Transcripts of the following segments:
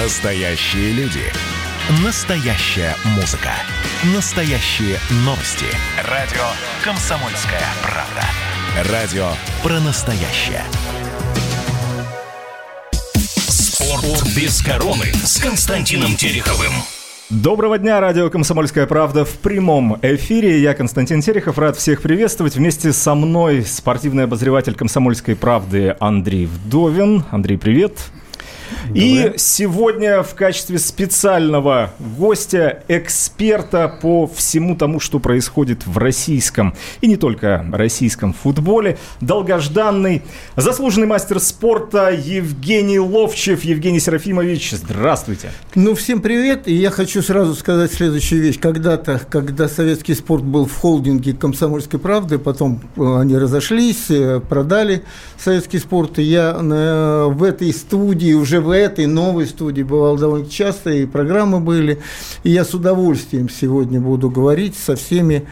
Настоящие люди. Настоящая музыка. Настоящие новости. Радио «Комсомольская правда». Радио про настоящее. Спорт без короны с Константином Тереховым. Доброго дня, радио «Комсомольская правда» в прямом эфире. Я Константин Терехов, рад всех приветствовать. Вместе со мной спортивный обозреватель «Комсомольской правды» Андрей Вдовин. Андрей, привет. И сегодня в качестве специального гостя, эксперта по всему тому, что происходит в российском и не только российском футболе, долгожданный, заслуженный мастер спорта Евгений Ловчев. Евгений Серафимович, здравствуйте. Ну, всем привет. И я хочу сразу сказать следующую вещь. Когда-то, когда советский спорт был в холдинге «Комсомольской правды», потом э, они разошлись, э, продали советский спорт, и я э, в этой студии уже в этой новой студии бывал довольно часто, и программы были. И я с удовольствием сегодня буду говорить со всеми.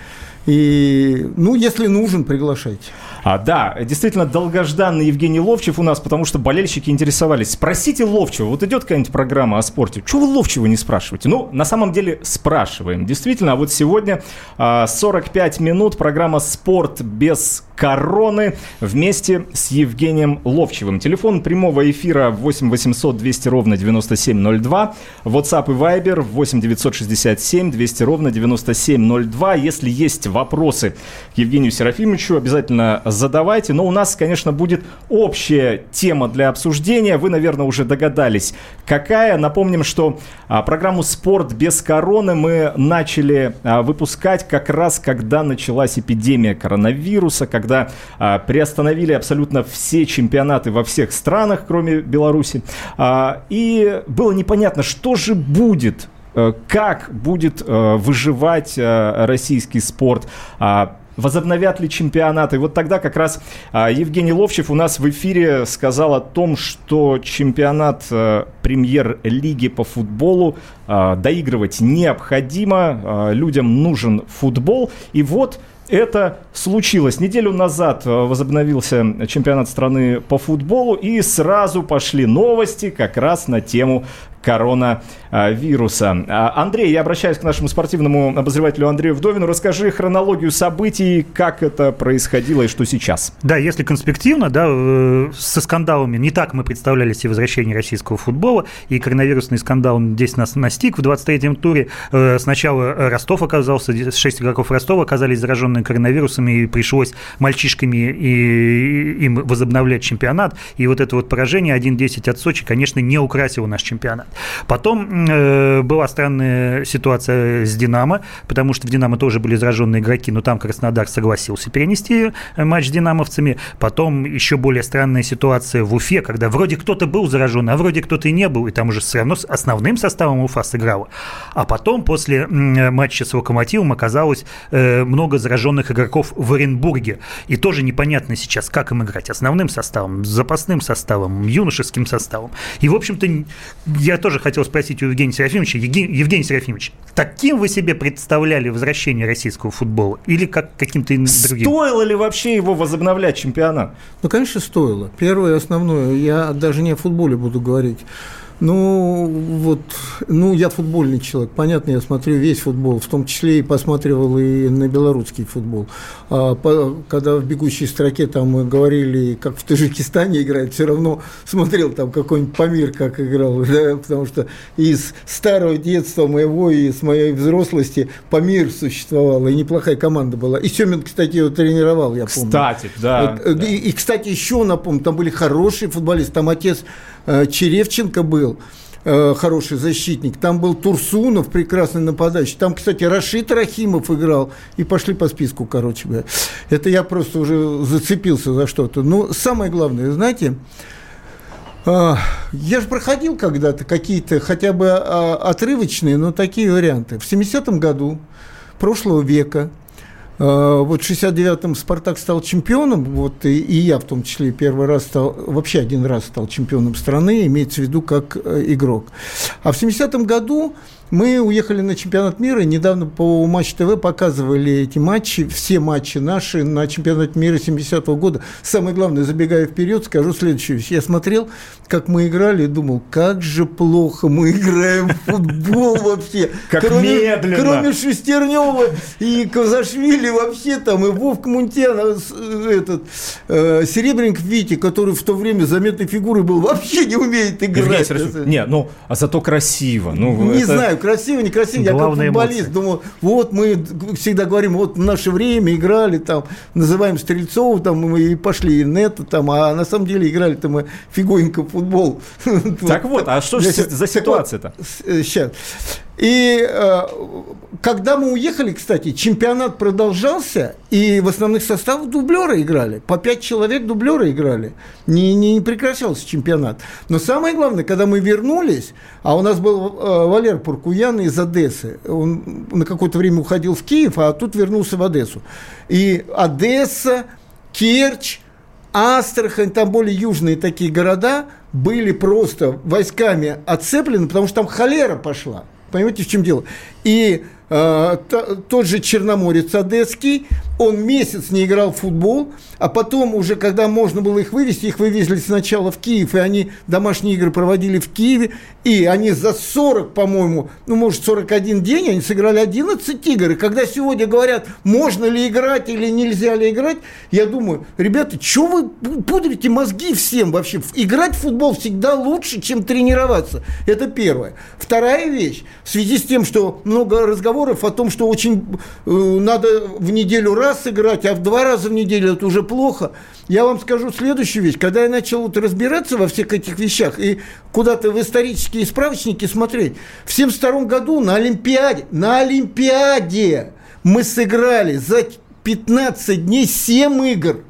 И, ну, если нужен, приглашайте. А, да, действительно, долгожданный Евгений Ловчев у нас, потому что болельщики интересовались. Спросите Ловчева, вот идет какая-нибудь программа о спорте, чего вы Ловчева не спрашиваете? Ну, на самом деле, спрашиваем. Действительно, а вот сегодня 45 минут программа «Спорт без короны» вместе с Евгением Ловчевым. Телефон прямого эфира 8 800 200 ровно 9702, WhatsApp и Viber 8 967 200 ровно 9702. Если есть вопросы к Евгению Серафимовичу, обязательно задавайте. Но у нас, конечно, будет общая тема для обсуждения. Вы, наверное, уже догадались, какая. Напомним, что а, программу «Спорт без короны» мы начали а, выпускать как раз, когда началась эпидемия коронавируса, когда а, приостановили абсолютно все чемпионаты во всех странах, кроме Беларуси. А, и было непонятно, что же будет э, как будет э, выживать э, российский спорт, а, возобновят ли чемпионаты. Вот тогда как раз а, Евгений Ловчев у нас в эфире сказал о том, что чемпионат а, премьер-лиги по футболу а, доигрывать необходимо, людям нужен футбол. И вот это случилось. Неделю назад возобновился чемпионат страны по футболу, и сразу пошли новости как раз на тему коронавируса. А, Андрей, я обращаюсь к нашему спортивному обозревателю Андрею Вдовину. Расскажи хронологию событий, как это происходило и что сейчас. Да, если конспективно, да, э, со скандалами не так мы представляли себе возвращение российского футбола, и коронавирусный скандал здесь нас настиг в 23-м туре. Э, сначала Ростов оказался, 6 игроков Ростова оказались зараженными коронавирусом, и пришлось мальчишками и им возобновлять чемпионат. И вот это вот поражение 1-10 от Сочи, конечно, не украсило наш чемпионат. Потом э, была странная ситуация с «Динамо», потому что в «Динамо» тоже были зараженные игроки, но там Краснодар согласился перенести э, матч с «Динамовцами». Потом еще более странная ситуация в Уфе, когда вроде кто-то был заражен, а вроде кто-то и не был, и там уже все равно с основным составом Уфа сыграла. А потом, после матча с «Локомотивом», оказалось э, много зараженных игроков в Оренбурге. И тоже непонятно сейчас, как им играть. Основным составом, запасным составом, юношеским составом. И, в общем-то, я тоже хотел спросить у Евгения Серафимовича. Евгений Серафимович, таким вы себе представляли возвращение российского футбола? Или как каким-то другим? Стоило ли вообще его возобновлять, чемпионат? Ну, конечно, стоило. Первое и основное, я даже не о футболе буду говорить. Ну, вот, ну, я футбольный человек, понятно, я смотрю весь футбол, в том числе и посматривал и на белорусский футбол. А, по, когда в «Бегущей строке» там мы говорили, как в Таджикистане играет, все равно смотрел там какой-нибудь Памир, как играл, да, потому что из старого детства моего и с моей взрослости Памир существовал, и неплохая команда была. И Семин, кстати, его тренировал, я помню. Кстати, да. Вот, да. И, и, кстати, еще напомню, там были хорошие футболисты, там отец Э, Черевченко был э, хороший защитник. Там был Турсунов, прекрасный нападающий. Там, кстати, Рашид Рахимов играл. И пошли по списку, короче говоря. Это я просто уже зацепился за что-то. Но самое главное, знаете, э, я же проходил когда-то какие-то хотя бы отрывочные, но такие варианты. В 70-м году прошлого века – Э, вот в 69-м «Спартак» стал чемпионом, вот, и, и я в том числе первый раз стал, вообще один раз стал чемпионом страны, имеется в виду как э, игрок. А в 70-м году Мы уехали на чемпионат мира, недавно по Матч ТВ показывали эти матчи, все матчи наши на чемпионат мира 70-го года. Самое главное, забегая вперед, скажу следующее. Я смотрел, как мы играли, и думал, как же плохо мы играем в футбол вообще. Как кроме, медленно. Кроме Шестернева и Казашвили вообще там, и Вовка Мунтян, этот, э, Серебренников Витя, который в то время заметной фигурой был, вообще не умеет Евгений играть. Сергеевич, Не, ну, а зато красиво. Ну, Не это- знаю, красиво, некрасиво. Я как футболист эмоция. думаю, вот мы всегда говорим, вот в наше время играли, там, называем Стрельцова, там, мы и пошли, и Нета, там, а на самом деле играли-то мы фигонько в футбол. Так вот, а что же за ситуация-то? Сейчас. И э, когда мы уехали, кстати, чемпионат продолжался, и в основных составах дублеры играли. По пять человек дублеры играли. Не, не, не прекращался чемпионат. Но самое главное, когда мы вернулись, а у нас был э, Валер Пуркуян из Одессы. Он на какое-то время уходил в Киев, а тут вернулся в Одессу. И Одесса, Керчь, Астрахань, там более южные такие города были просто войсками отцеплены, потому что там холера пошла. Понимаете, в чем дело? И э, то- тот же Черноморец Одесский, он месяц не играл в футбол, а потом уже, когда можно было их вывести, их вывезли сначала в Киев, и они домашние игры проводили в Киеве, и они за 40, по-моему, ну, может, 41 день, они сыграли 11 игр. И когда сегодня говорят, можно ли играть или нельзя ли играть, я думаю, ребята, что вы пудрите мозги всем вообще? Играть в футбол всегда лучше, чем тренироваться. Это первое. Вторая вещь, в связи с тем, что много разговоров о том, что очень э, надо в неделю раз играть, а в два раза в неделю это уже плохо. Я вам скажу следующую вещь. Когда я начал вот разбираться во всех этих вещах и куда-то в исторические справочники смотреть, в 72 году на Олимпиаде, на Олимпиаде мы сыграли за 15 дней 7 игр.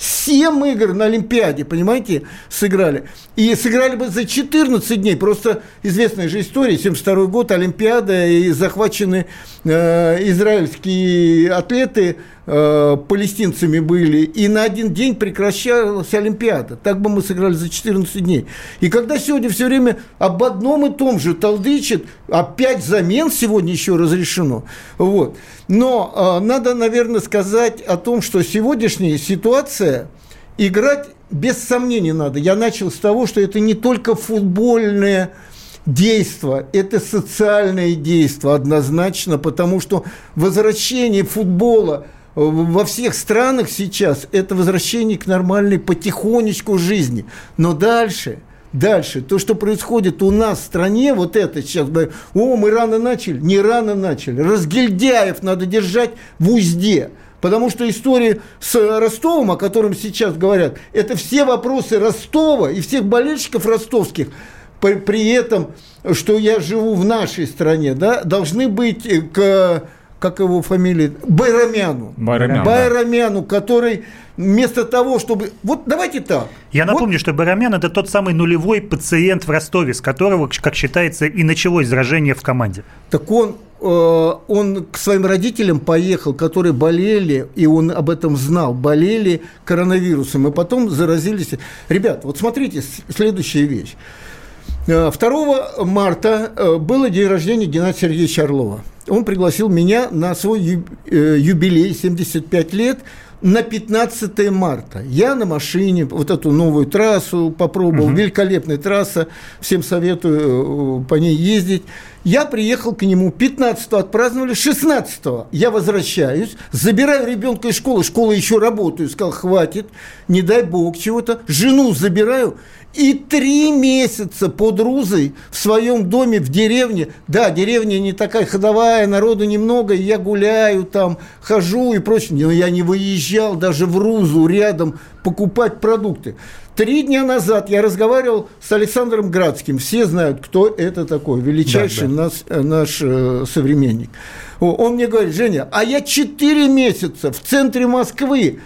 7 игр на Олимпиаде, понимаете, сыграли. И сыграли бы за 14 дней. Просто известная же история, 72 год, Олимпиада, и захвачены э, израильские атлеты, э, палестинцами были, и на один день прекращалась Олимпиада. Так бы мы сыграли за 14 дней. И когда сегодня все время об одном и том же толдычит, опять замен сегодня еще разрешено. Вот. Но э, надо, наверное, сказать о том, что сегодняшняя ситуация играть без сомнений надо. Я начал с того, что это не только футбольное действо, это социальное действо однозначно, потому что возвращение футбола во всех странах сейчас это возвращение к нормальной потихонечку жизни. Но дальше – Дальше, то, что происходит у нас в стране, вот это сейчас, о, мы рано начали, не рано начали. Разгильдяев надо держать в узде. Потому что история с Ростовом, о котором сейчас говорят, это все вопросы Ростова и всех болельщиков ростовских. При, при этом, что я живу в нашей стране, да, должны быть э, к как его фамилия, Байрамяну. Байрамян, да. Байрамяну, который вместо того, чтобы... Вот давайте так. Я Вот напомню, что Барамян – это тот самый нулевой пациент в Ростове, с которого, как считается, и началось заражение в команде. Так он, э, он к своим родителям поехал, которые болели, и он об этом знал, болели коронавирусом, и потом заразились. Ребят, вот смотрите, следующая вещь. Э, 2 марта э, было день рождения Геннадия Сергеевича Орлова. Он пригласил меня на свой э, юбилей, 75 лет, на 15 марта. Я на машине вот эту новую трассу попробовал, великолепная трасса, всем советую э, по ней ездить. Я приехал к нему, 15 отпраздновали, 16 я возвращаюсь, забираю ребенка из школы, школа еще работает, сказал, хватит, не дай бог чего-то, жену забираю, и три месяца под Рузой в своем доме в деревне, да, деревня не такая ходовая, народу немного, я гуляю там, хожу и прочее, но я не выезжал даже в Рузу рядом покупать продукты. Три дня назад я разговаривал с Александром Градским. Все знают, кто это такой, величайший Да, Наш, э, наш э, современник. Он мне говорит, Женя, а я четыре месяца в центре Москвы,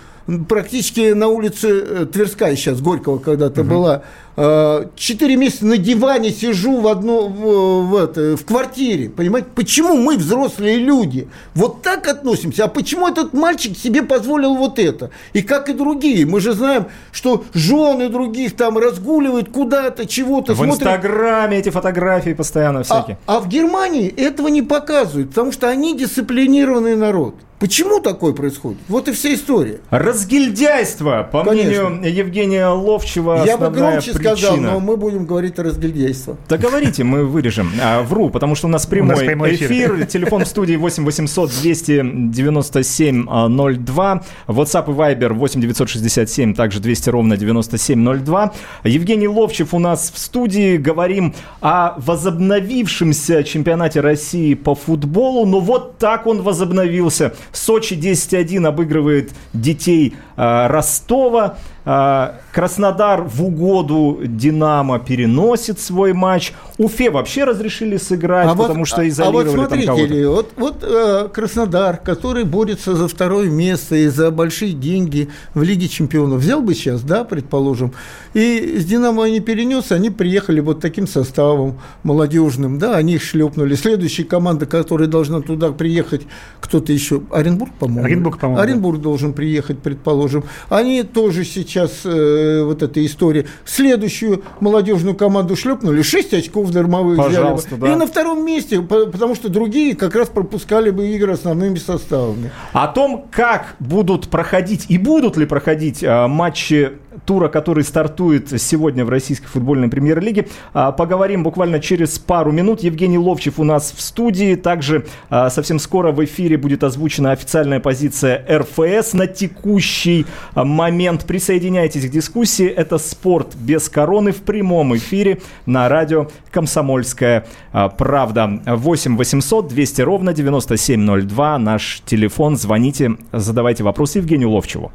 практически на улице э, Тверская сейчас, Горького когда-то была, э, четыре месяца на диване сижу в, одно, в, в, это, в квартире. Понимаете, почему мы, взрослые люди, вот так относимся? А почему этот мальчик себе позволил вот это? И как и другие. Мы же знаем, что жены других там разгуливают куда-то, чего-то. В смотрят. Инстаграме эти фотографии постоянно всякие. А, а в Германии этого не показывают, потому что они дисциплинированный народ. Почему такое происходит? Вот и вся история. Разгильдяйство, по Конечно. мнению Евгения Ловчева, Я бы громче причина. сказал, но мы будем говорить о разгильдяйстве. Да говорите, мы вырежем. А, вру, потому что у нас прямой, у нас прямой эфир. эфир. Телефон в студии 8 800 297 02. WhatsApp и Viber 8 967, также 200 ровно 9702. Евгений Ловчев у нас в студии. Говорим о возобновившемся чемпионате России по футболу. Но вот так он возобновился Сочи 10-1 обыгрывает детей э, Ростова. А, Краснодар в угоду Динамо переносит свой матч. Уфе вообще разрешили сыграть, а потому вот, что изолировали а вот смотрите, там кого-то. Вот, вот э, Краснодар, который борется за второе место и за большие деньги в Лиге Чемпионов, взял бы сейчас, да, предположим, и с Динамо они перенес, они приехали вот таким составом молодежным, да, они их шлепнули. Следующая команда, которая должна туда приехать, кто-то еще, Оренбург, по-моему. Оренбург, по-моему. Оренбург да. должен приехать, предположим. Они тоже сейчас сейчас э, вот эта история. Следующую молодежную команду шлепнули, 6 очков дармовых Пожалуйста, взяли. Да. И на втором месте, потому что другие как раз пропускали бы игры основными составами. О том, как будут проходить и будут ли проходить э, матчи тура, который стартует сегодня в российской футбольной премьер-лиге. А, поговорим буквально через пару минут. Евгений Ловчев у нас в студии. Также а, совсем скоро в эфире будет озвучена официальная позиция РФС на текущий а, момент. Присоединяйтесь к дискуссии. Это «Спорт без короны» в прямом эфире на радио «Комсомольская правда». 8 800 200 ровно 9702. Наш телефон. Звоните, задавайте вопросы Евгению Ловчеву.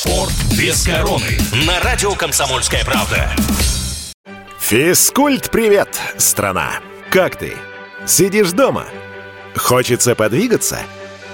Спорт без короны. На радио «Комсомольская правда». Физкульт-привет, страна! Как ты? Сидишь дома? Хочется подвигаться?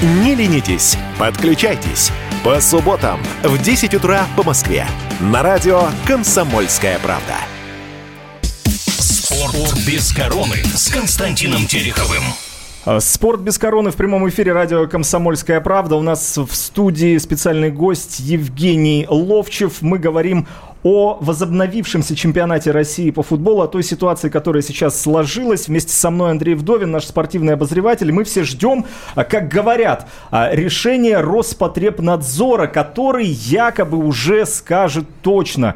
Не ленитесь, подключайтесь. По субботам в 10 утра по Москве. На радио «Комсомольская правда». Спорт без короны с Константином Тереховым. А, спорт без короны в прямом эфире радио «Комсомольская правда». У нас в студии специальный гость Евгений Ловчев. Мы говорим о возобновившемся чемпионате России по футболу, о той ситуации, которая сейчас сложилась. Вместе со мной Андрей Вдовин, наш спортивный обозреватель. Мы все ждем, а, как говорят, а, решения Роспотребнадзора, который якобы уже скажет точно,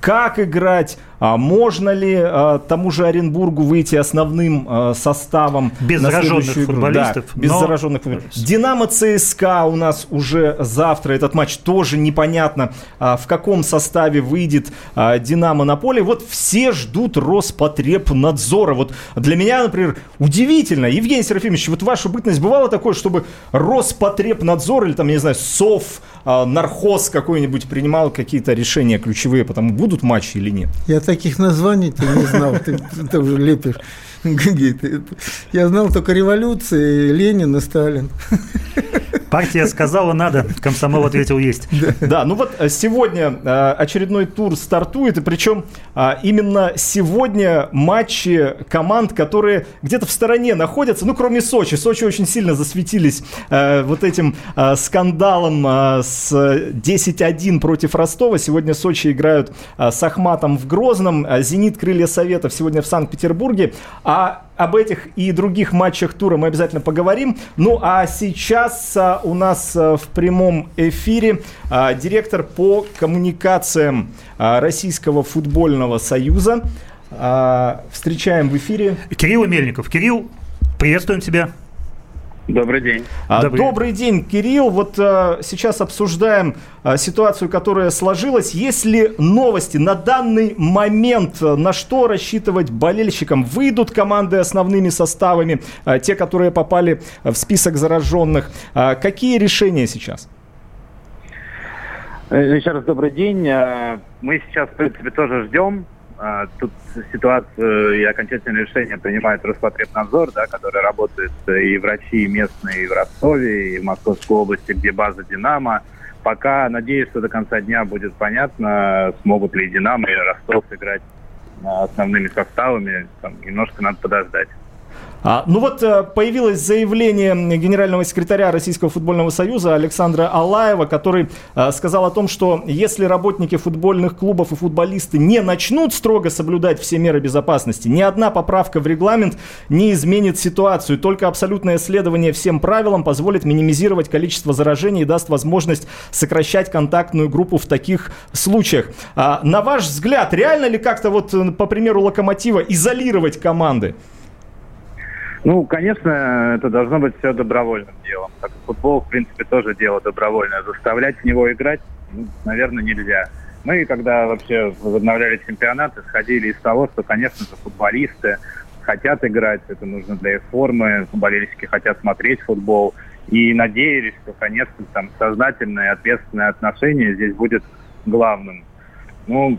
как играть, а можно ли а, тому же Оренбургу выйти основным а, составом без зараженных футболистов? Да, без но... зараженных футболистов. Динамо ЦСКА у нас уже завтра этот матч тоже непонятно, а, в каком составе выйдет а, Динамо на поле. Вот все ждут Роспотребнадзора. Вот для меня, например, удивительно. Евгений Серафимович, вот ваша бытность бывало такое, чтобы Роспотребнадзор или там, я не знаю, СОВ, Нархоз какой-нибудь принимал какие-то решения ключевые, потому будут матчи или нет? Я таких названий ты не знал, ты, ты уже лепишь. Я знал только революции, Ленин и Сталин. Партия сказала надо, комсомол ответил есть. Да, ну вот э, сегодня э, очередной тур стартует, и причем э, именно сегодня матчи команд, которые где-то в стороне находятся, ну кроме Сочи. Сочи очень сильно засветились вот этим скандалом с 10-1 против Ростова. Сегодня Сочи играют с Ахматом в Грозном, Зенит Крылья Советов сегодня в Санкт-Петербурге, а об этих и других матчах тура мы обязательно поговорим. Ну а сейчас а, у нас а, в прямом эфире а, директор по коммуникациям Российского футбольного союза. Встречаем в эфире. Кирилл Мельников. Кирилл, приветствуем тебя. Добрый день. А, Добрый, Добрый день, Кирилл. Вот а, сейчас обсуждаем а, ситуацию, которая сложилась. Есть ли новости на данный момент, на что рассчитывать болельщикам? Выйдут команды основными составами, а, те, которые попали в список зараженных. А, какие решения сейчас? Еще раз добрый день. Мы сейчас, в принципе, тоже ждем тут ситуацию и окончательное решение принимает Роспотребнадзор, да, который работает и врачи местные, и в Ростове, и в Московской области, где база «Динамо». Пока, надеюсь, что до конца дня будет понятно, смогут ли «Динамо» и Ростов играть основными составами. Там немножко надо подождать. А, ну вот э, появилось заявление генерального секретаря Российского футбольного союза Александра Алаева, который а, сказал о том, что если работники футбольных клубов и футболисты не начнут строго соблюдать все меры безопасности, ни одна поправка в регламент не изменит ситуацию. Только абсолютное следование всем правилам позволит минимизировать количество заражений и даст возможность сокращать контактную группу в таких случаях. А, на ваш взгляд, реально ли как-то вот по примеру Локомотива изолировать команды? Ну, конечно, это должно быть все добровольным делом. Так футбол, в принципе, тоже дело добровольное. Заставлять в него играть, ну, наверное, нельзя. Мы, когда вообще возобновляли чемпионат, исходили из того, что, конечно же, футболисты хотят играть, это нужно для их формы, болельщики хотят смотреть футбол. И надеялись, что, конечно, там сознательное и ответственное отношение здесь будет главным. Ну,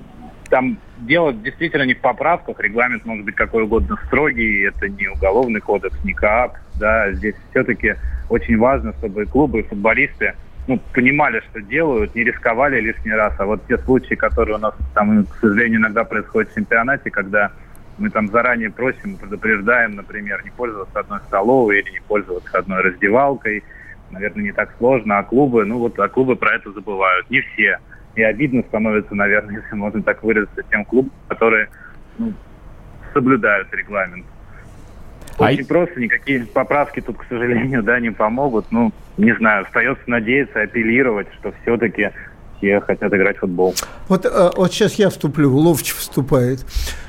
там дело действительно не в поправках, регламент может быть какой угодно строгий, это не уголовный кодекс, не КАП, да, здесь все-таки очень важно, чтобы клубы и футболисты ну, понимали, что делают, не рисковали лишний раз. А вот те случаи, которые у нас там, к сожалению, иногда происходят в чемпионате, когда мы там заранее просим, предупреждаем, например, не пользоваться одной столовой или не пользоваться одной раздевалкой, наверное, не так сложно, а клубы, ну вот, а клубы про это забывают. Не все и обидно становится, наверное, если можно так выразиться, тем клубам, которые ну, соблюдают регламент. А Очень а... просто, никакие поправки тут, к сожалению, да, не помогут. Ну, не знаю, остается надеяться, апеллировать, что все-таки все хотят играть в футбол. Вот, э, вот сейчас я вступлю, Ловчев вступает.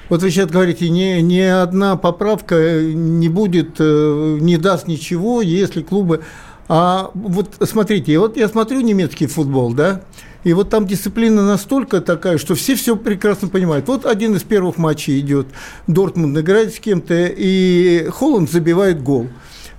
Вот вы сейчас говорите, ни, ни одна поправка не будет, э, не даст ничего, если клубы... А вот смотрите, вот я смотрю немецкий футбол, да, и вот там дисциплина настолько такая, что все все прекрасно понимают. Вот один из первых матчей идет, Дортмунд играет с кем-то, и Холланд забивает гол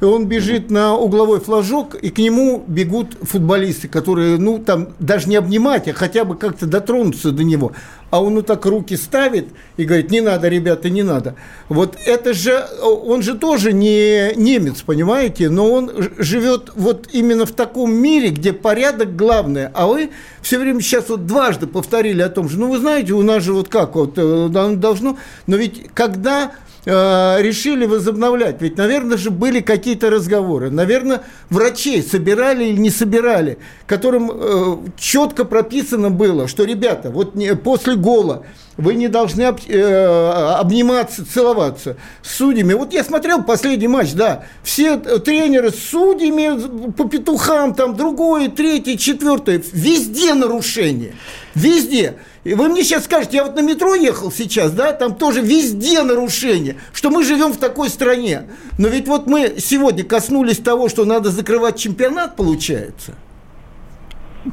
и он бежит на угловой флажок, и к нему бегут футболисты, которые, ну, там, даже не обнимать, а хотя бы как-то дотронуться до него. А он вот так руки ставит и говорит, не надо, ребята, не надо. Вот это же, он же тоже не немец, понимаете, но он живет вот именно в таком мире, где порядок главное. А вы все время сейчас вот дважды повторили о том же, ну, вы знаете, у нас же вот как вот э, должно, но ведь когда Э, решили возобновлять? Ведь, наверное же, были какие-то разговоры. Наверное, врачей собирали или не собирали, которым э, четко прописано было, что, ребята, вот не, после гола вы не должны об, э, обниматься, целоваться с судьями. Вот я смотрел последний матч, да, все тренеры с судьями по петухам, там другое, третье, четвертое, везде нарушение, везде. И вы мне сейчас скажете, я вот на метро ехал сейчас, да, там тоже везде нарушение, что мы живем в такой стране. Но ведь вот мы сегодня коснулись того, что надо закрывать чемпионат, получается.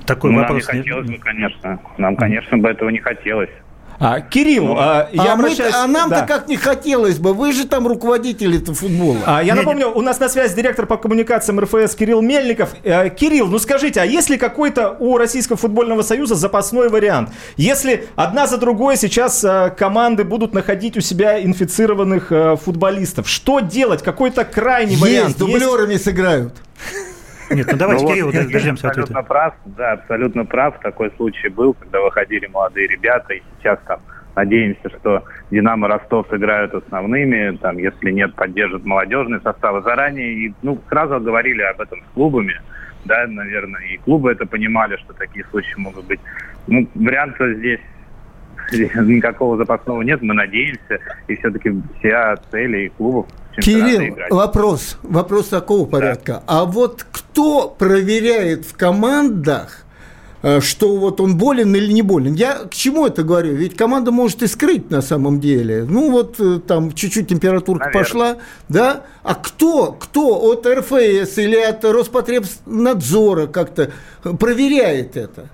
Такой ну, вопрос. Нам не хотелось бы, конечно. Нам, конечно, бы этого не хотелось. А, Кирилл, ну, а, я а, обращаюсь... а нам-то да. как не хотелось бы, вы же там руководитель этого футбола. А, я напомню, у нас на связи директор по коммуникациям РФС Кирилл Мельников. А, Кирилл, ну скажите, а есть ли какой-то у Российского футбольного союза запасной вариант? Если одна за другой сейчас а, команды будут находить у себя инфицированных а, футболистов, что делать? Какой-то крайний есть, вариант? дублерами есть? сыграют. Нет, ну давайте, ну, Кирилл, вот, дождемся абсолютно ответа. прав, да, абсолютно прав. Такой случай был, когда выходили молодые ребята, и сейчас там надеемся, что Динамо Ростов играют основными, там, если нет, поддержат молодежные составы заранее. И, ну, сразу говорили об этом с клубами, да, наверное, и клубы это понимали, что такие случаи могут быть. Ну, варианта здесь никакого запасного нет, мы надеемся, и все-таки вся цели и клубов Кирилл, вопрос, вопрос такого порядка. Да. А вот кто проверяет в командах э, что вот он болен или не болен. Я к чему это говорю? Ведь команда может и скрыть на самом деле. Ну вот э, там чуть-чуть температурка Наверное. пошла, да? А кто, кто от РФС или от Роспотребнадзора как-то проверяет это?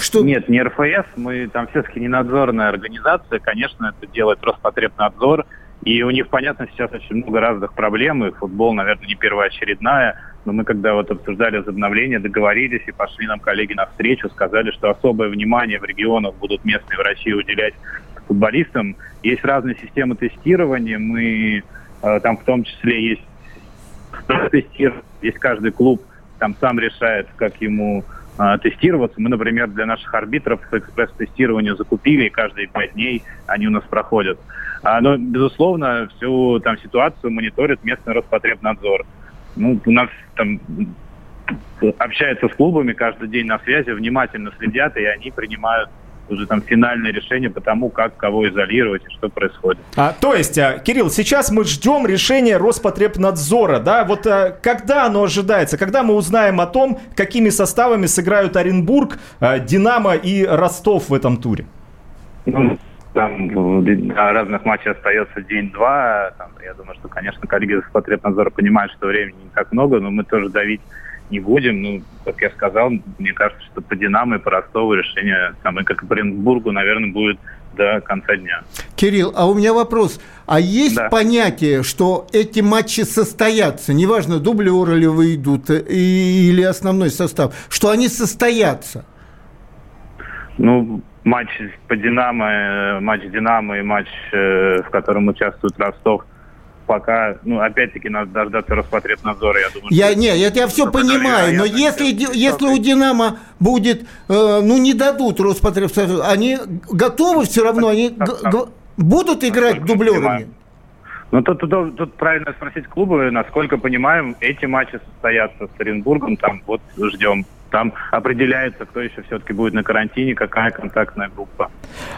Что... Нет, не РФС, мы там все-таки не надзорная организация, конечно, это делает Роспотребнадзор, и у них, понятно, сейчас очень много разных проблем, и футбол, наверное, не первоочередная, но мы, когда вот обсуждали возобновление, договорились и пошли нам коллеги навстречу, сказали, что особое внимание в регионах будут местные врачи уделять футболистам. Есть разные системы тестирования, мы э, там в том числе есть тестирование, есть каждый клуб там сам решает, как ему тестироваться. Мы, например, для наших арбитров экспресс-тестирование закупили, и каждые пять дней они у нас проходят. А, но, безусловно, всю там ситуацию мониторит местный Роспотребнадзор. Ну, у нас там общаются с клубами каждый день на связи, внимательно следят, и они принимают уже там финальное решение по тому, как кого изолировать и что происходит. А, то есть, а, Кирилл, сейчас мы ждем решения Роспотребнадзора, да? Вот а, когда оно ожидается? Когда мы узнаем о том, какими составами сыграют Оренбург, а, Динамо и Ростов в этом туре? Ну, там до разных матчей остается день-два. Я думаю, что, конечно, коллеги из Роспотребнадзора понимают, что времени не так много, но мы тоже давить не будем. Ну, как я сказал, мне кажется, что по «Динамо» и по Ростову решение, там, и как и по Оренбургу, наверное, будет до конца дня. Кирилл, а у меня вопрос. А есть да. понятие, что эти матчи состоятся, неважно, дублеры ли выйдут или основной состав, что они состоятся? Ну, матч по «Динамо», э, матч «Динамо» и матч, э, в котором участвует Ростов, пока, ну, опять-таки, надо дождаться Роспотребнадзора, я думаю. Я, не, я, я все понимаю, но если, если у «Динамо» будет, э, ну, не дадут Роспотребнадзор, они готовы все равно, они будут играть дублерами? Ну, тут, тут, тут правильно спросить клубы, насколько понимаем, эти матчи состоятся с Оренбургом, там вот ждем там определяется, кто еще все-таки будет на карантине, какая контактная группа.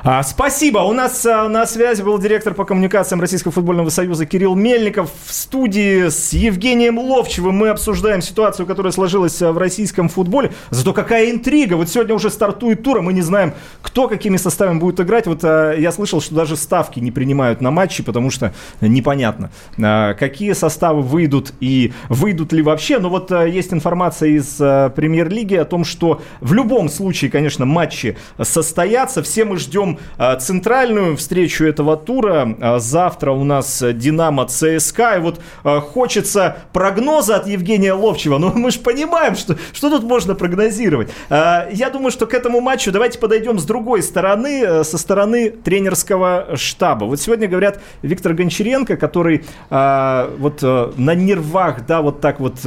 А, спасибо. У нас а, на связи был директор по коммуникациям Российского футбольного союза Кирилл Мельников. В студии с Евгением Ловчевым мы обсуждаем ситуацию, которая сложилась а, в российском футболе. Зато какая интрига. Вот сегодня уже стартует тур, а мы не знаем, кто какими составами будет играть. Вот а, я слышал, что даже ставки не принимают на матчи, потому что непонятно, а, какие составы выйдут и выйдут ли вообще. Но вот а, есть информация из а, премьер-лиги лиги о том, что в любом случае, конечно, матчи состоятся. Все мы ждем а, центральную встречу этого тура. А, завтра у нас Динамо ЦСКА. И вот а, хочется прогноза от Евгения Ловчева. Но мы же понимаем, что, что тут можно прогнозировать. Я думаю, что к этому матчу давайте подойдем с другой стороны, со стороны тренерского штаба. Вот сегодня говорят Виктор Гончаренко, который вот на нервах, да, вот так вот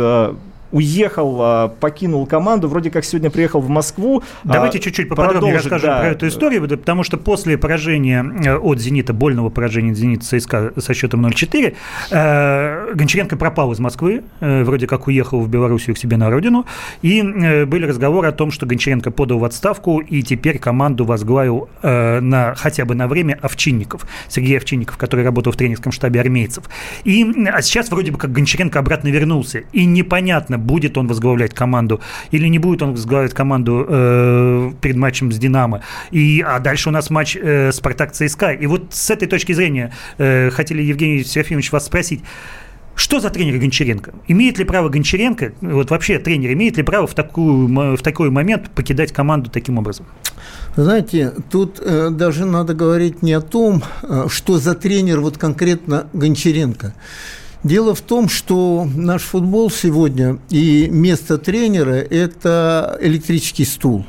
уехал, а, покинул команду, вроде как сегодня приехал в Москву. А, Давайте чуть-чуть поподробнее расскажем да. про эту историю, потому что после поражения э, от «Зенита», больного поражения «Зенита» ЦСКА со счетом 0-4, э, Гончаренко пропал из Москвы, э, вроде как уехал в Белоруссию к себе на родину, и были разговоры о том, что Гончаренко подал в отставку, и теперь команду возглавил на, хотя бы на время Овчинников, Сергей Овчинников, который работал в тренерском штабе армейцев. И, а сейчас вроде бы как Гончаренко обратно вернулся, и непонятно, будет он возглавлять команду или не будет он возглавлять команду э, перед матчем с «Динамо». И, а дальше у нас матч э, «Спартак-ЦСКА». И вот с этой точки зрения э, хотели, Евгений Серафимович, вас спросить, что за тренер Гончаренко? Имеет ли право Гончаренко, вот вообще тренер, имеет ли право в, такую, в такой момент покидать команду таким образом? Знаете, тут э, даже надо говорить не о том, э, что за тренер вот конкретно Гончаренко. Дело в том, что наш футбол сегодня и место тренера – это электрический стул.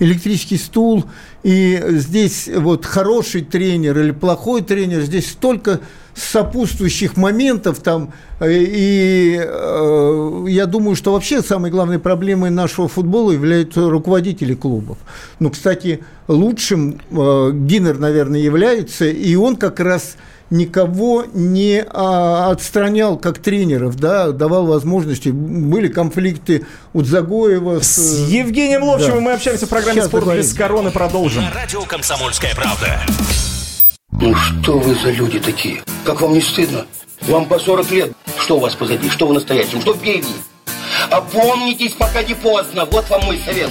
Электрический стул, и здесь вот хороший тренер или плохой тренер, здесь столько сопутствующих моментов там, и э, я думаю, что вообще самой главной проблемой нашего футбола являются руководители клубов. Ну, кстати, лучшим э, Гиннер, наверное, является, и он как раз – никого не а, отстранял как тренеров, да, давал возможности. Были конфликты у Загоева. С, с Евгением Ловчевым да. мы общаемся в программе Сейчас «Спорт без короны». Продолжим. На радио «Комсомольская правда». Ну что вы за люди такие? Как вам не стыдно? Вам по 40 лет. Что у вас позади? Что вы настоящем? Что впереди? Опомнитесь, пока не поздно. Вот вам мой совет.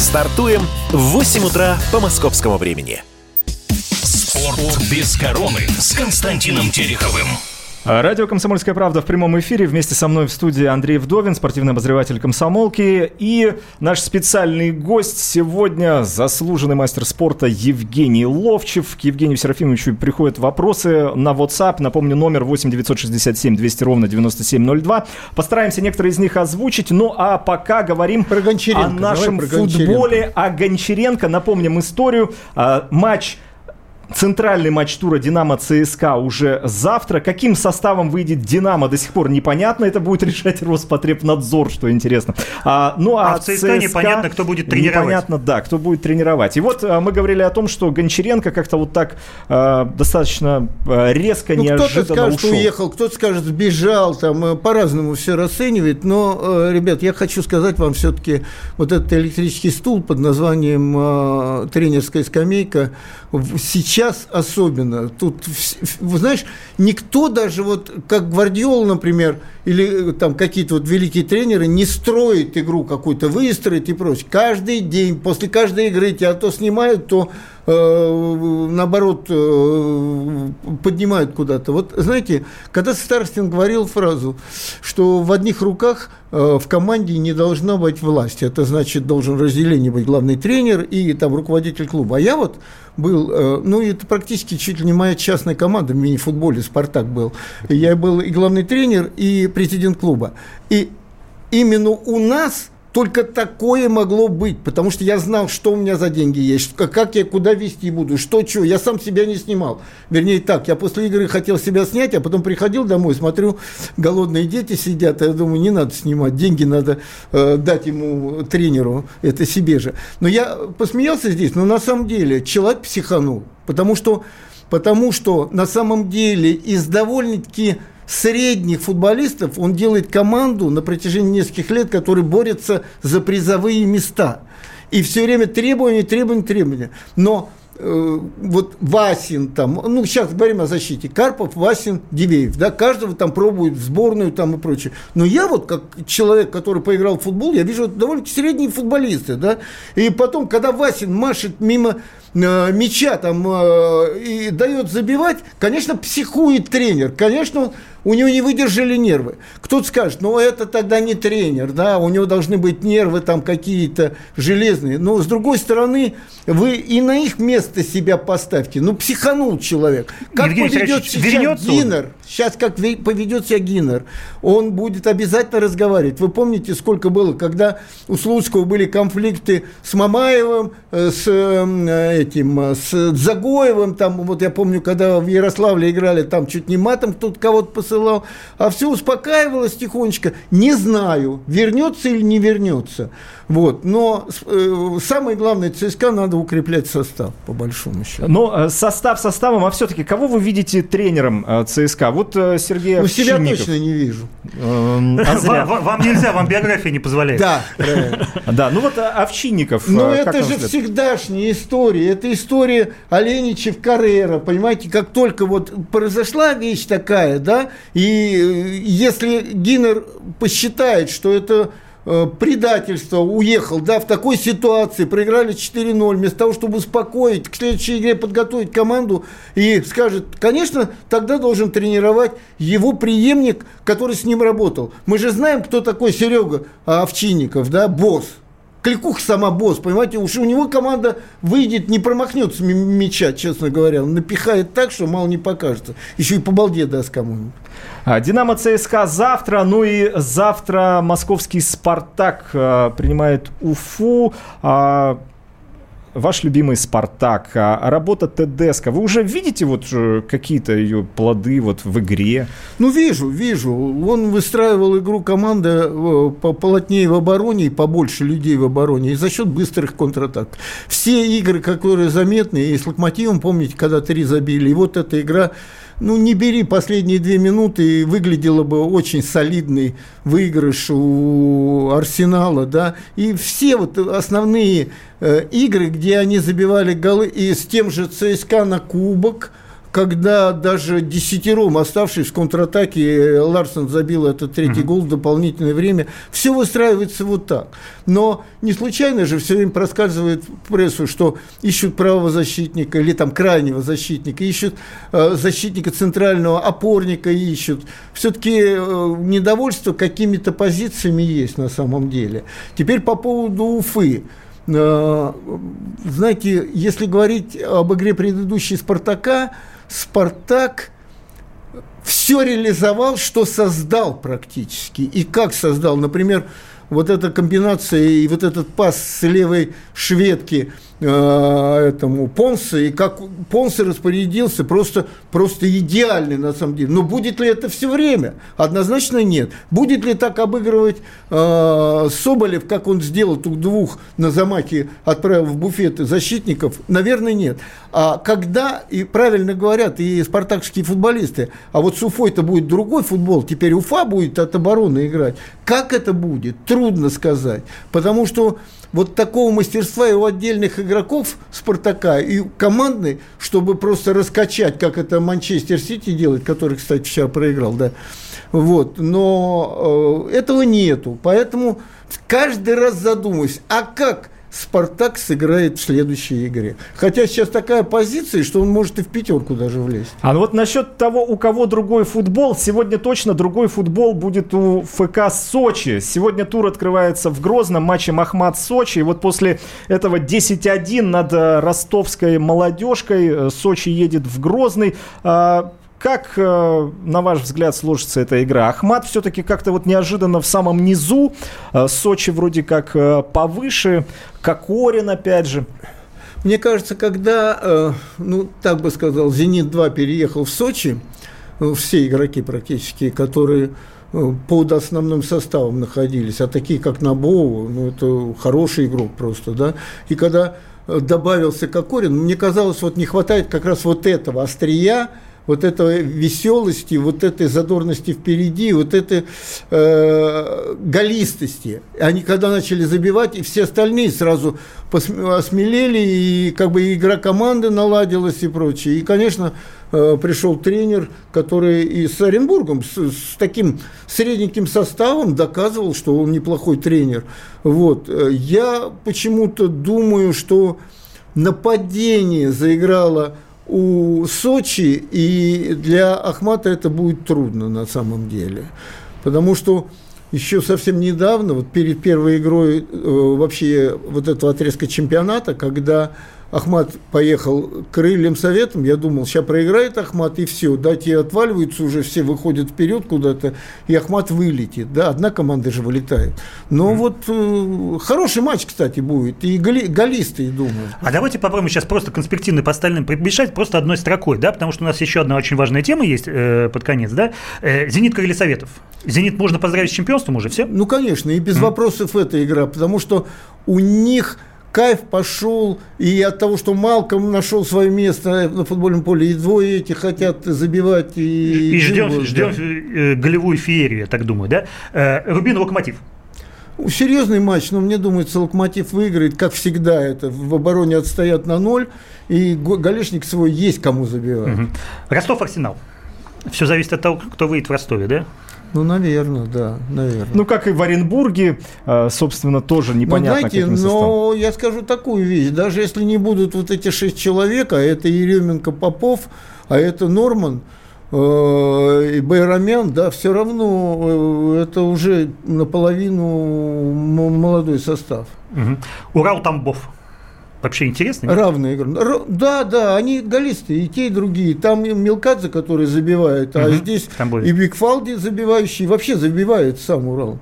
Стартуем в 8 утра по московскому времени. Спорт без короны с Константином Тереховым. А, Радио «Комсомольская правда» в прямом эфире. Вместе со мной в студии Андрей Вдовин, спортивный обозреватель «Комсомолки». И наш специальный гость сегодня – заслуженный мастер спорта Евгений Ловчев. К Евгению Серафимовичу приходят вопросы на WhatsApp. Напомню, номер 8 967 200 ровно 9702. Постараемся некоторые из них озвучить. Ну а пока говорим Про Гончаренко. о нашем про Гончаренко. футболе, о Гончаренко. Напомним историю. А, Матч Центральный матч тура «Динамо» ЦСКА уже завтра. Каким составом выйдет «Динамо» до сих пор непонятно. Это будет решать Роспотребнадзор, что интересно. А, ну, а, А в ЦСКА непонятно, кто будет тренировать. Непонятно, да, кто будет тренировать. И вот а, мы говорили о том, что Гончаренко как-то вот так а, достаточно а, резко, Ну, кто-то неожиданно скажет, ушел. что уехал, кто-то скажет, сбежал, там э, по-разному все расценивает. Но, э, ребят, я хочу сказать вам все-таки, вот этот электрический стул под названием э, тренерская скамейка, сейчас особенно, тут, знаешь, никто даже вот, как Гвардиола, например, или э, там какие-то вот великие тренеры, не строит игру какую-то, выстроит и прочее. Каждый день, после каждой игры тебя то снимают, то наоборот э, поднимают куда-то. Вот знаете, когда Старостин говорил фразу, что в одних руках э, в команде не должна быть власть, это значит должен разделение быть главный тренер и там руководитель клуба. А я вот был, э, ну это практически чуть ли не моя частная команда в мини-футболе Спартак был. Я был и главный тренер, и президент клуба. И именно у нас только такое могло быть, потому что я знал, что у меня за деньги есть, как, я куда вести буду, что, что. Я сам себя не снимал. Вернее, так, я после игры хотел себя снять, а потом приходил домой, смотрю, голодные дети сидят, а я думаю, не надо снимать, деньги надо э, дать ему, тренеру, это себе же. Но я посмеялся здесь, но на самом деле человек психанул, потому что, потому что на самом деле из довольно-таки средних футболистов он делает команду на протяжении нескольких лет, которые борются за призовые места. И все время требования, требования, требования. Но э, вот Васин там, ну сейчас говорим о защите, Карпов, Васин, Дивеев, да, каждого там пробует в сборную там и прочее. Но я вот как человек, который поиграл в футбол, я вижу это довольно средние футболисты, да, и потом, когда Васин машет мимо э, мяча там э, и дает забивать, конечно, психует тренер, конечно, у него не выдержали нервы. Кто-то скажет, ну это тогда не тренер, да, у него должны быть нервы там какие-то железные. Но с другой стороны, вы и на их место себя поставьте. Ну психанул человек. Как Евгений поведет сейчас? Гиннер? Сейчас как ве- поведет себя Гиннер, он будет обязательно разговаривать. Вы помните, сколько было, когда у Слуцкого были конфликты с Мамаевым, э, с э, этим, э, с Загоевым, там, вот я помню, когда в Ярославле играли, там чуть не матом кто-то кого-то посылал, а все успокаивалось тихонечко. Не знаю, вернется или не вернется. Вот. Но э, самое главное, ЦСКА надо укреплять состав, по большому счету. Но э, состав составом, а все-таки кого вы видите тренером ЦСКА? Вот э, Сергей Ну, себя точно не вижу. Эм, а зря. Вам, нельзя, вам биография не позволяет. Да, правильно. Да, ну вот э, Овчинников. Но э, это же всегдашняя история. Это история Оленичев Каррера. Понимаете, как только вот произошла вещь такая, да, и если Гиннер посчитает, что это предательство, уехал, да, в такой ситуации, проиграли 4-0, вместо того, чтобы успокоить, к следующей игре подготовить команду и скажет, конечно, тогда должен тренировать его преемник, который с ним работал. Мы же знаем, кто такой Серега Овчинников, да, босс. Кликуха сама босс, понимаете, уж у него команда выйдет, не промахнется мяча, честно говоря. Напихает так, что мало не покажется. Еще и по балде даст кому-нибудь. А, Динамо ЦСКА завтра, ну и завтра московский Спартак э, принимает Уфу. Ваш любимый «Спартак», а работа Тедеско, вы уже видите вот э, какие-то ее плоды вот в игре? Ну, вижу, вижу. Он выстраивал игру команды э, плотнее в обороне и побольше людей в обороне, и за счет быстрых контратак. Все игры, которые заметны, и с «Локомотивом», помните, когда три забили, и вот эта игра ну, не бери последние две минуты, и выглядело бы очень солидный выигрыш у Арсенала, да, и все вот основные э, игры, где они забивали голы, и с тем же ЦСКА на кубок – когда даже десятером, оставшись в контратаке, Ларсон забил этот третий гол в дополнительное время. Все выстраивается вот так. Но не случайно же все время проскальзывает в прессу, что ищут правого защитника или там крайнего защитника, ищут э, защитника центрального, опорника ищут. Все-таки э, недовольство какими-то позициями есть на самом деле. Теперь по поводу Уфы. Э, знаете, если говорить об игре предыдущей «Спартака», Спартак все реализовал, что создал практически. И как создал. Например, вот эта комбинация и вот этот пас с левой шведки – этому Понсе, и как Понсе распорядился, просто, просто идеальный на самом деле. Но будет ли это все время? Однозначно нет. Будет ли так обыгрывать э, Соболев, как он сделал тут двух на замахе, отправил в буфеты защитников? Наверное, нет. А когда, и правильно говорят и спартакские футболисты, а вот с Уфой-то будет другой футбол, теперь Уфа будет от обороны играть. Как это будет? Трудно сказать. Потому что вот такого мастерства и у отдельных игроков Спартака, и командный, чтобы просто раскачать, как это Манчестер Сити делает, который, кстати, вчера проиграл, да, вот, но э, этого нету, поэтому каждый раз задумываюсь, а как Спартак сыграет в следующей игре. Хотя сейчас такая позиция, что он может и в пятерку даже влезть. А вот насчет того, у кого другой футбол, сегодня точно другой футбол будет у ФК Сочи. Сегодня тур открывается в Грозном матче Махмат-Сочи. И вот после этого 10-1 над э, ростовской молодежкой э, Сочи едет в Грозный. А, как, э, на ваш взгляд, сложится эта игра? Ахмат все-таки как-то вот неожиданно в самом низу, э, Сочи вроде как э, повыше, Кокорин опять же. Мне кажется, когда, ну, так бы сказал, «Зенит-2» переехал в Сочи, все игроки практически, которые под основным составом находились, а такие, как Набоу, ну, это хороший игрок просто, да, и когда добавился Кокорин, мне казалось, вот не хватает как раз вот этого острия, вот этой веселости, вот этой задорности впереди, вот этой э, голистости. Они когда начали забивать, и все остальные сразу осмелели, и как бы игра команды наладилась и прочее. И, конечно, э, пришел тренер, который и с Оренбургом, с, с таким средненьким составом доказывал, что он неплохой тренер. Вот. Я почему-то думаю, что нападение заиграло у Сочи, и для Ахмата это будет трудно на самом деле. Потому что еще совсем недавно, вот перед первой игрой э, вообще вот этого отрезка чемпионата, когда Ахмат поехал к крыльям советом, я думал, сейчас проиграет Ахмат и все, да, те отваливаются уже, все выходят вперед куда-то, и Ахмат вылетит, да, одна команда же вылетает. Но mm. вот э, хороший матч, кстати, будет, и голи, голисты, думаю. А давайте попробуем сейчас просто конспективно по остальным примешать просто одной строкой, да, потому что у нас еще одна очень важная тема есть э, под конец, да, э, «Зенит Крылья Советов». «Зенит» можно поздравить с чемпионством уже, все? Ну, конечно, и без mm. вопросов эта игра, потому что у них кайф пошел, и от того, что Малком нашел свое место на футбольном поле, и двое эти хотят забивать. И, и ждем, да. ждем голевую феерию, я так думаю, да? Э, Рубин Локомотив. Серьезный матч, но мне думается, Локомотив выиграет, как всегда. Это в обороне отстоят на ноль, и Галешник свой есть кому забивать. Угу. Ростов-Арсенал. Все зависит от того, кто выйдет в Ростове, да? Ну, наверное, да, наверное. Ну, как и в Оренбурге, э, собственно, тоже ну, непонятно, но, знаете, но я скажу такую вещь. Даже если не будут вот эти шесть человек, а это Еременко, Попов, а это Норман, э, и Байрамян, да, все равно э, это уже наполовину молодой состав. Угу. Урал Тамбов вообще интересно? Равная игра. Да, да, они голисты, и те, и другие. Там Мелкадзе, который забивает, а угу. здесь и Бигфалди забивающий, вообще забивает сам Урал.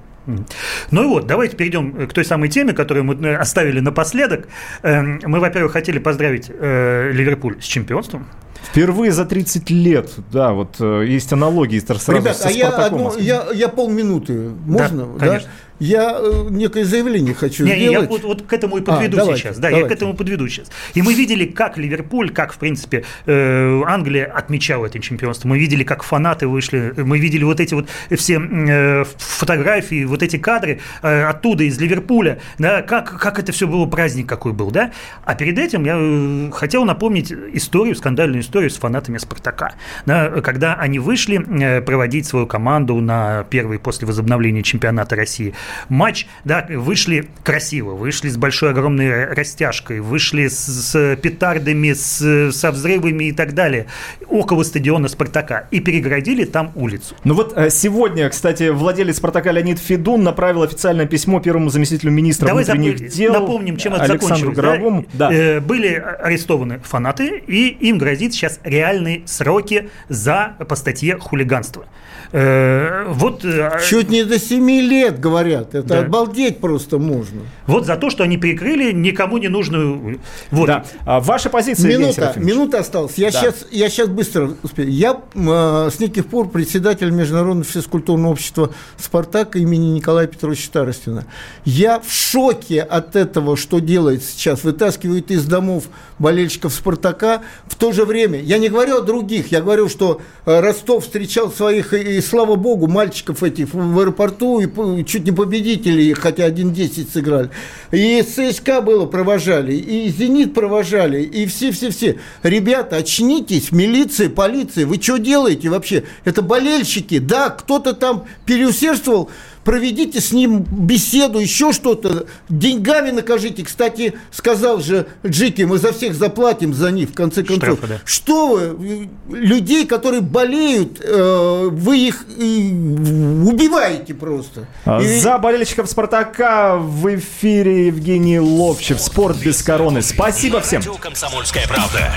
Ну и вот, давайте перейдем к той самой теме, которую мы э, оставили напоследок. Эм, мы, во-первых, хотели поздравить э, Ливерпуль с чемпионством. Впервые за 30 лет, да, вот э, есть аналогии сразу Ребят, со а я, одну, я, я полминуты, можно? Да, конечно. Я э, некое заявление хочу Не, не, я сделать. вот, вот к этому и А, подведу давайте, сейчас. Да, я давайте. к этому подведу сейчас. И мы видели, как Ливерпуль, как, в принципе, э, Англия отмечала это чемпионство. Мы видели, как фанаты вышли. Мы видели вот эти вот все э, фотографии, вот эти кадры э, оттуда, из Ливерпуля. Да, как, как это все было, праздник какой был, да? А перед этим я хотел напомнить историю, скандальную историю с фанатами Спартака. Да, когда они вышли проводить свою команду на первый после возобновления чемпионата России матч, да, вышли красиво, вышли с большой огромной растяжкой, вышли с, с петардами, с, со взрывами и так далее около стадиона Спартака и перегородили там улицу. Ну вот э, сегодня, кстати, владелец Спартака Леонид Федун направил официальное письмо первому заместителю министра Давай внутренних запо- дел напомним, чем это Александру закончилось. да? Горовому. Да. Э, были арестованы фанаты, и им грозит сейчас реальные сроки за по статье хулиганство. Э, вот, э, Чуть не до 7 лет, говорят. Это Да. обалдеть просто можно. вот за то, что они перекрыли никому не нужную... Вот. Да. А ваша позиция, Минута, минута осталась. Я, Да. сейчас, я сейчас быстро успею. Я э, с неких пор председатель Международного физкультурного общества «Спартак» имени Николая Петровича Старостина. Я в шоке от этого, что делает сейчас. Вытаскивают из домов болельщиков «Спартака». В то же время, я не говорю о других, я говорю, что э, Ростов встречал своих, и, и слава богу, мальчиков этих в, аэропорту, и чуть не победителей, хотя 1-10 сыграли. И ЦСКА было провожали, и «Зенит» провожали, и все-все-все. Ребята, очнитесь, милиция, полиция, вы что делаете вообще? Это болельщики, да, кто-то там переусердствовал, проведите с ним беседу, еще что-то, деньгами накажите. Кстати, сказал же Джики, мы за всех заплатим за них, в конце концов. Штрафы, да. Что вы, людей, которые болеют, э, вы их убиваете просто. А, И- За болельщиков Спартака в эфире Евгений Ловчев. Спорт без короны. Спасибо всем. Радио «Комсомольская правда».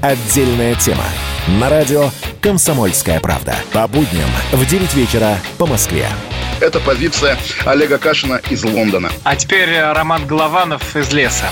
Отдельная тема. На радио «Комсомольская правда». По будням в 9 вечера по Москве. Это позиция Олега Кашина из Лондона. А теперь э, Роман Голованов из леса.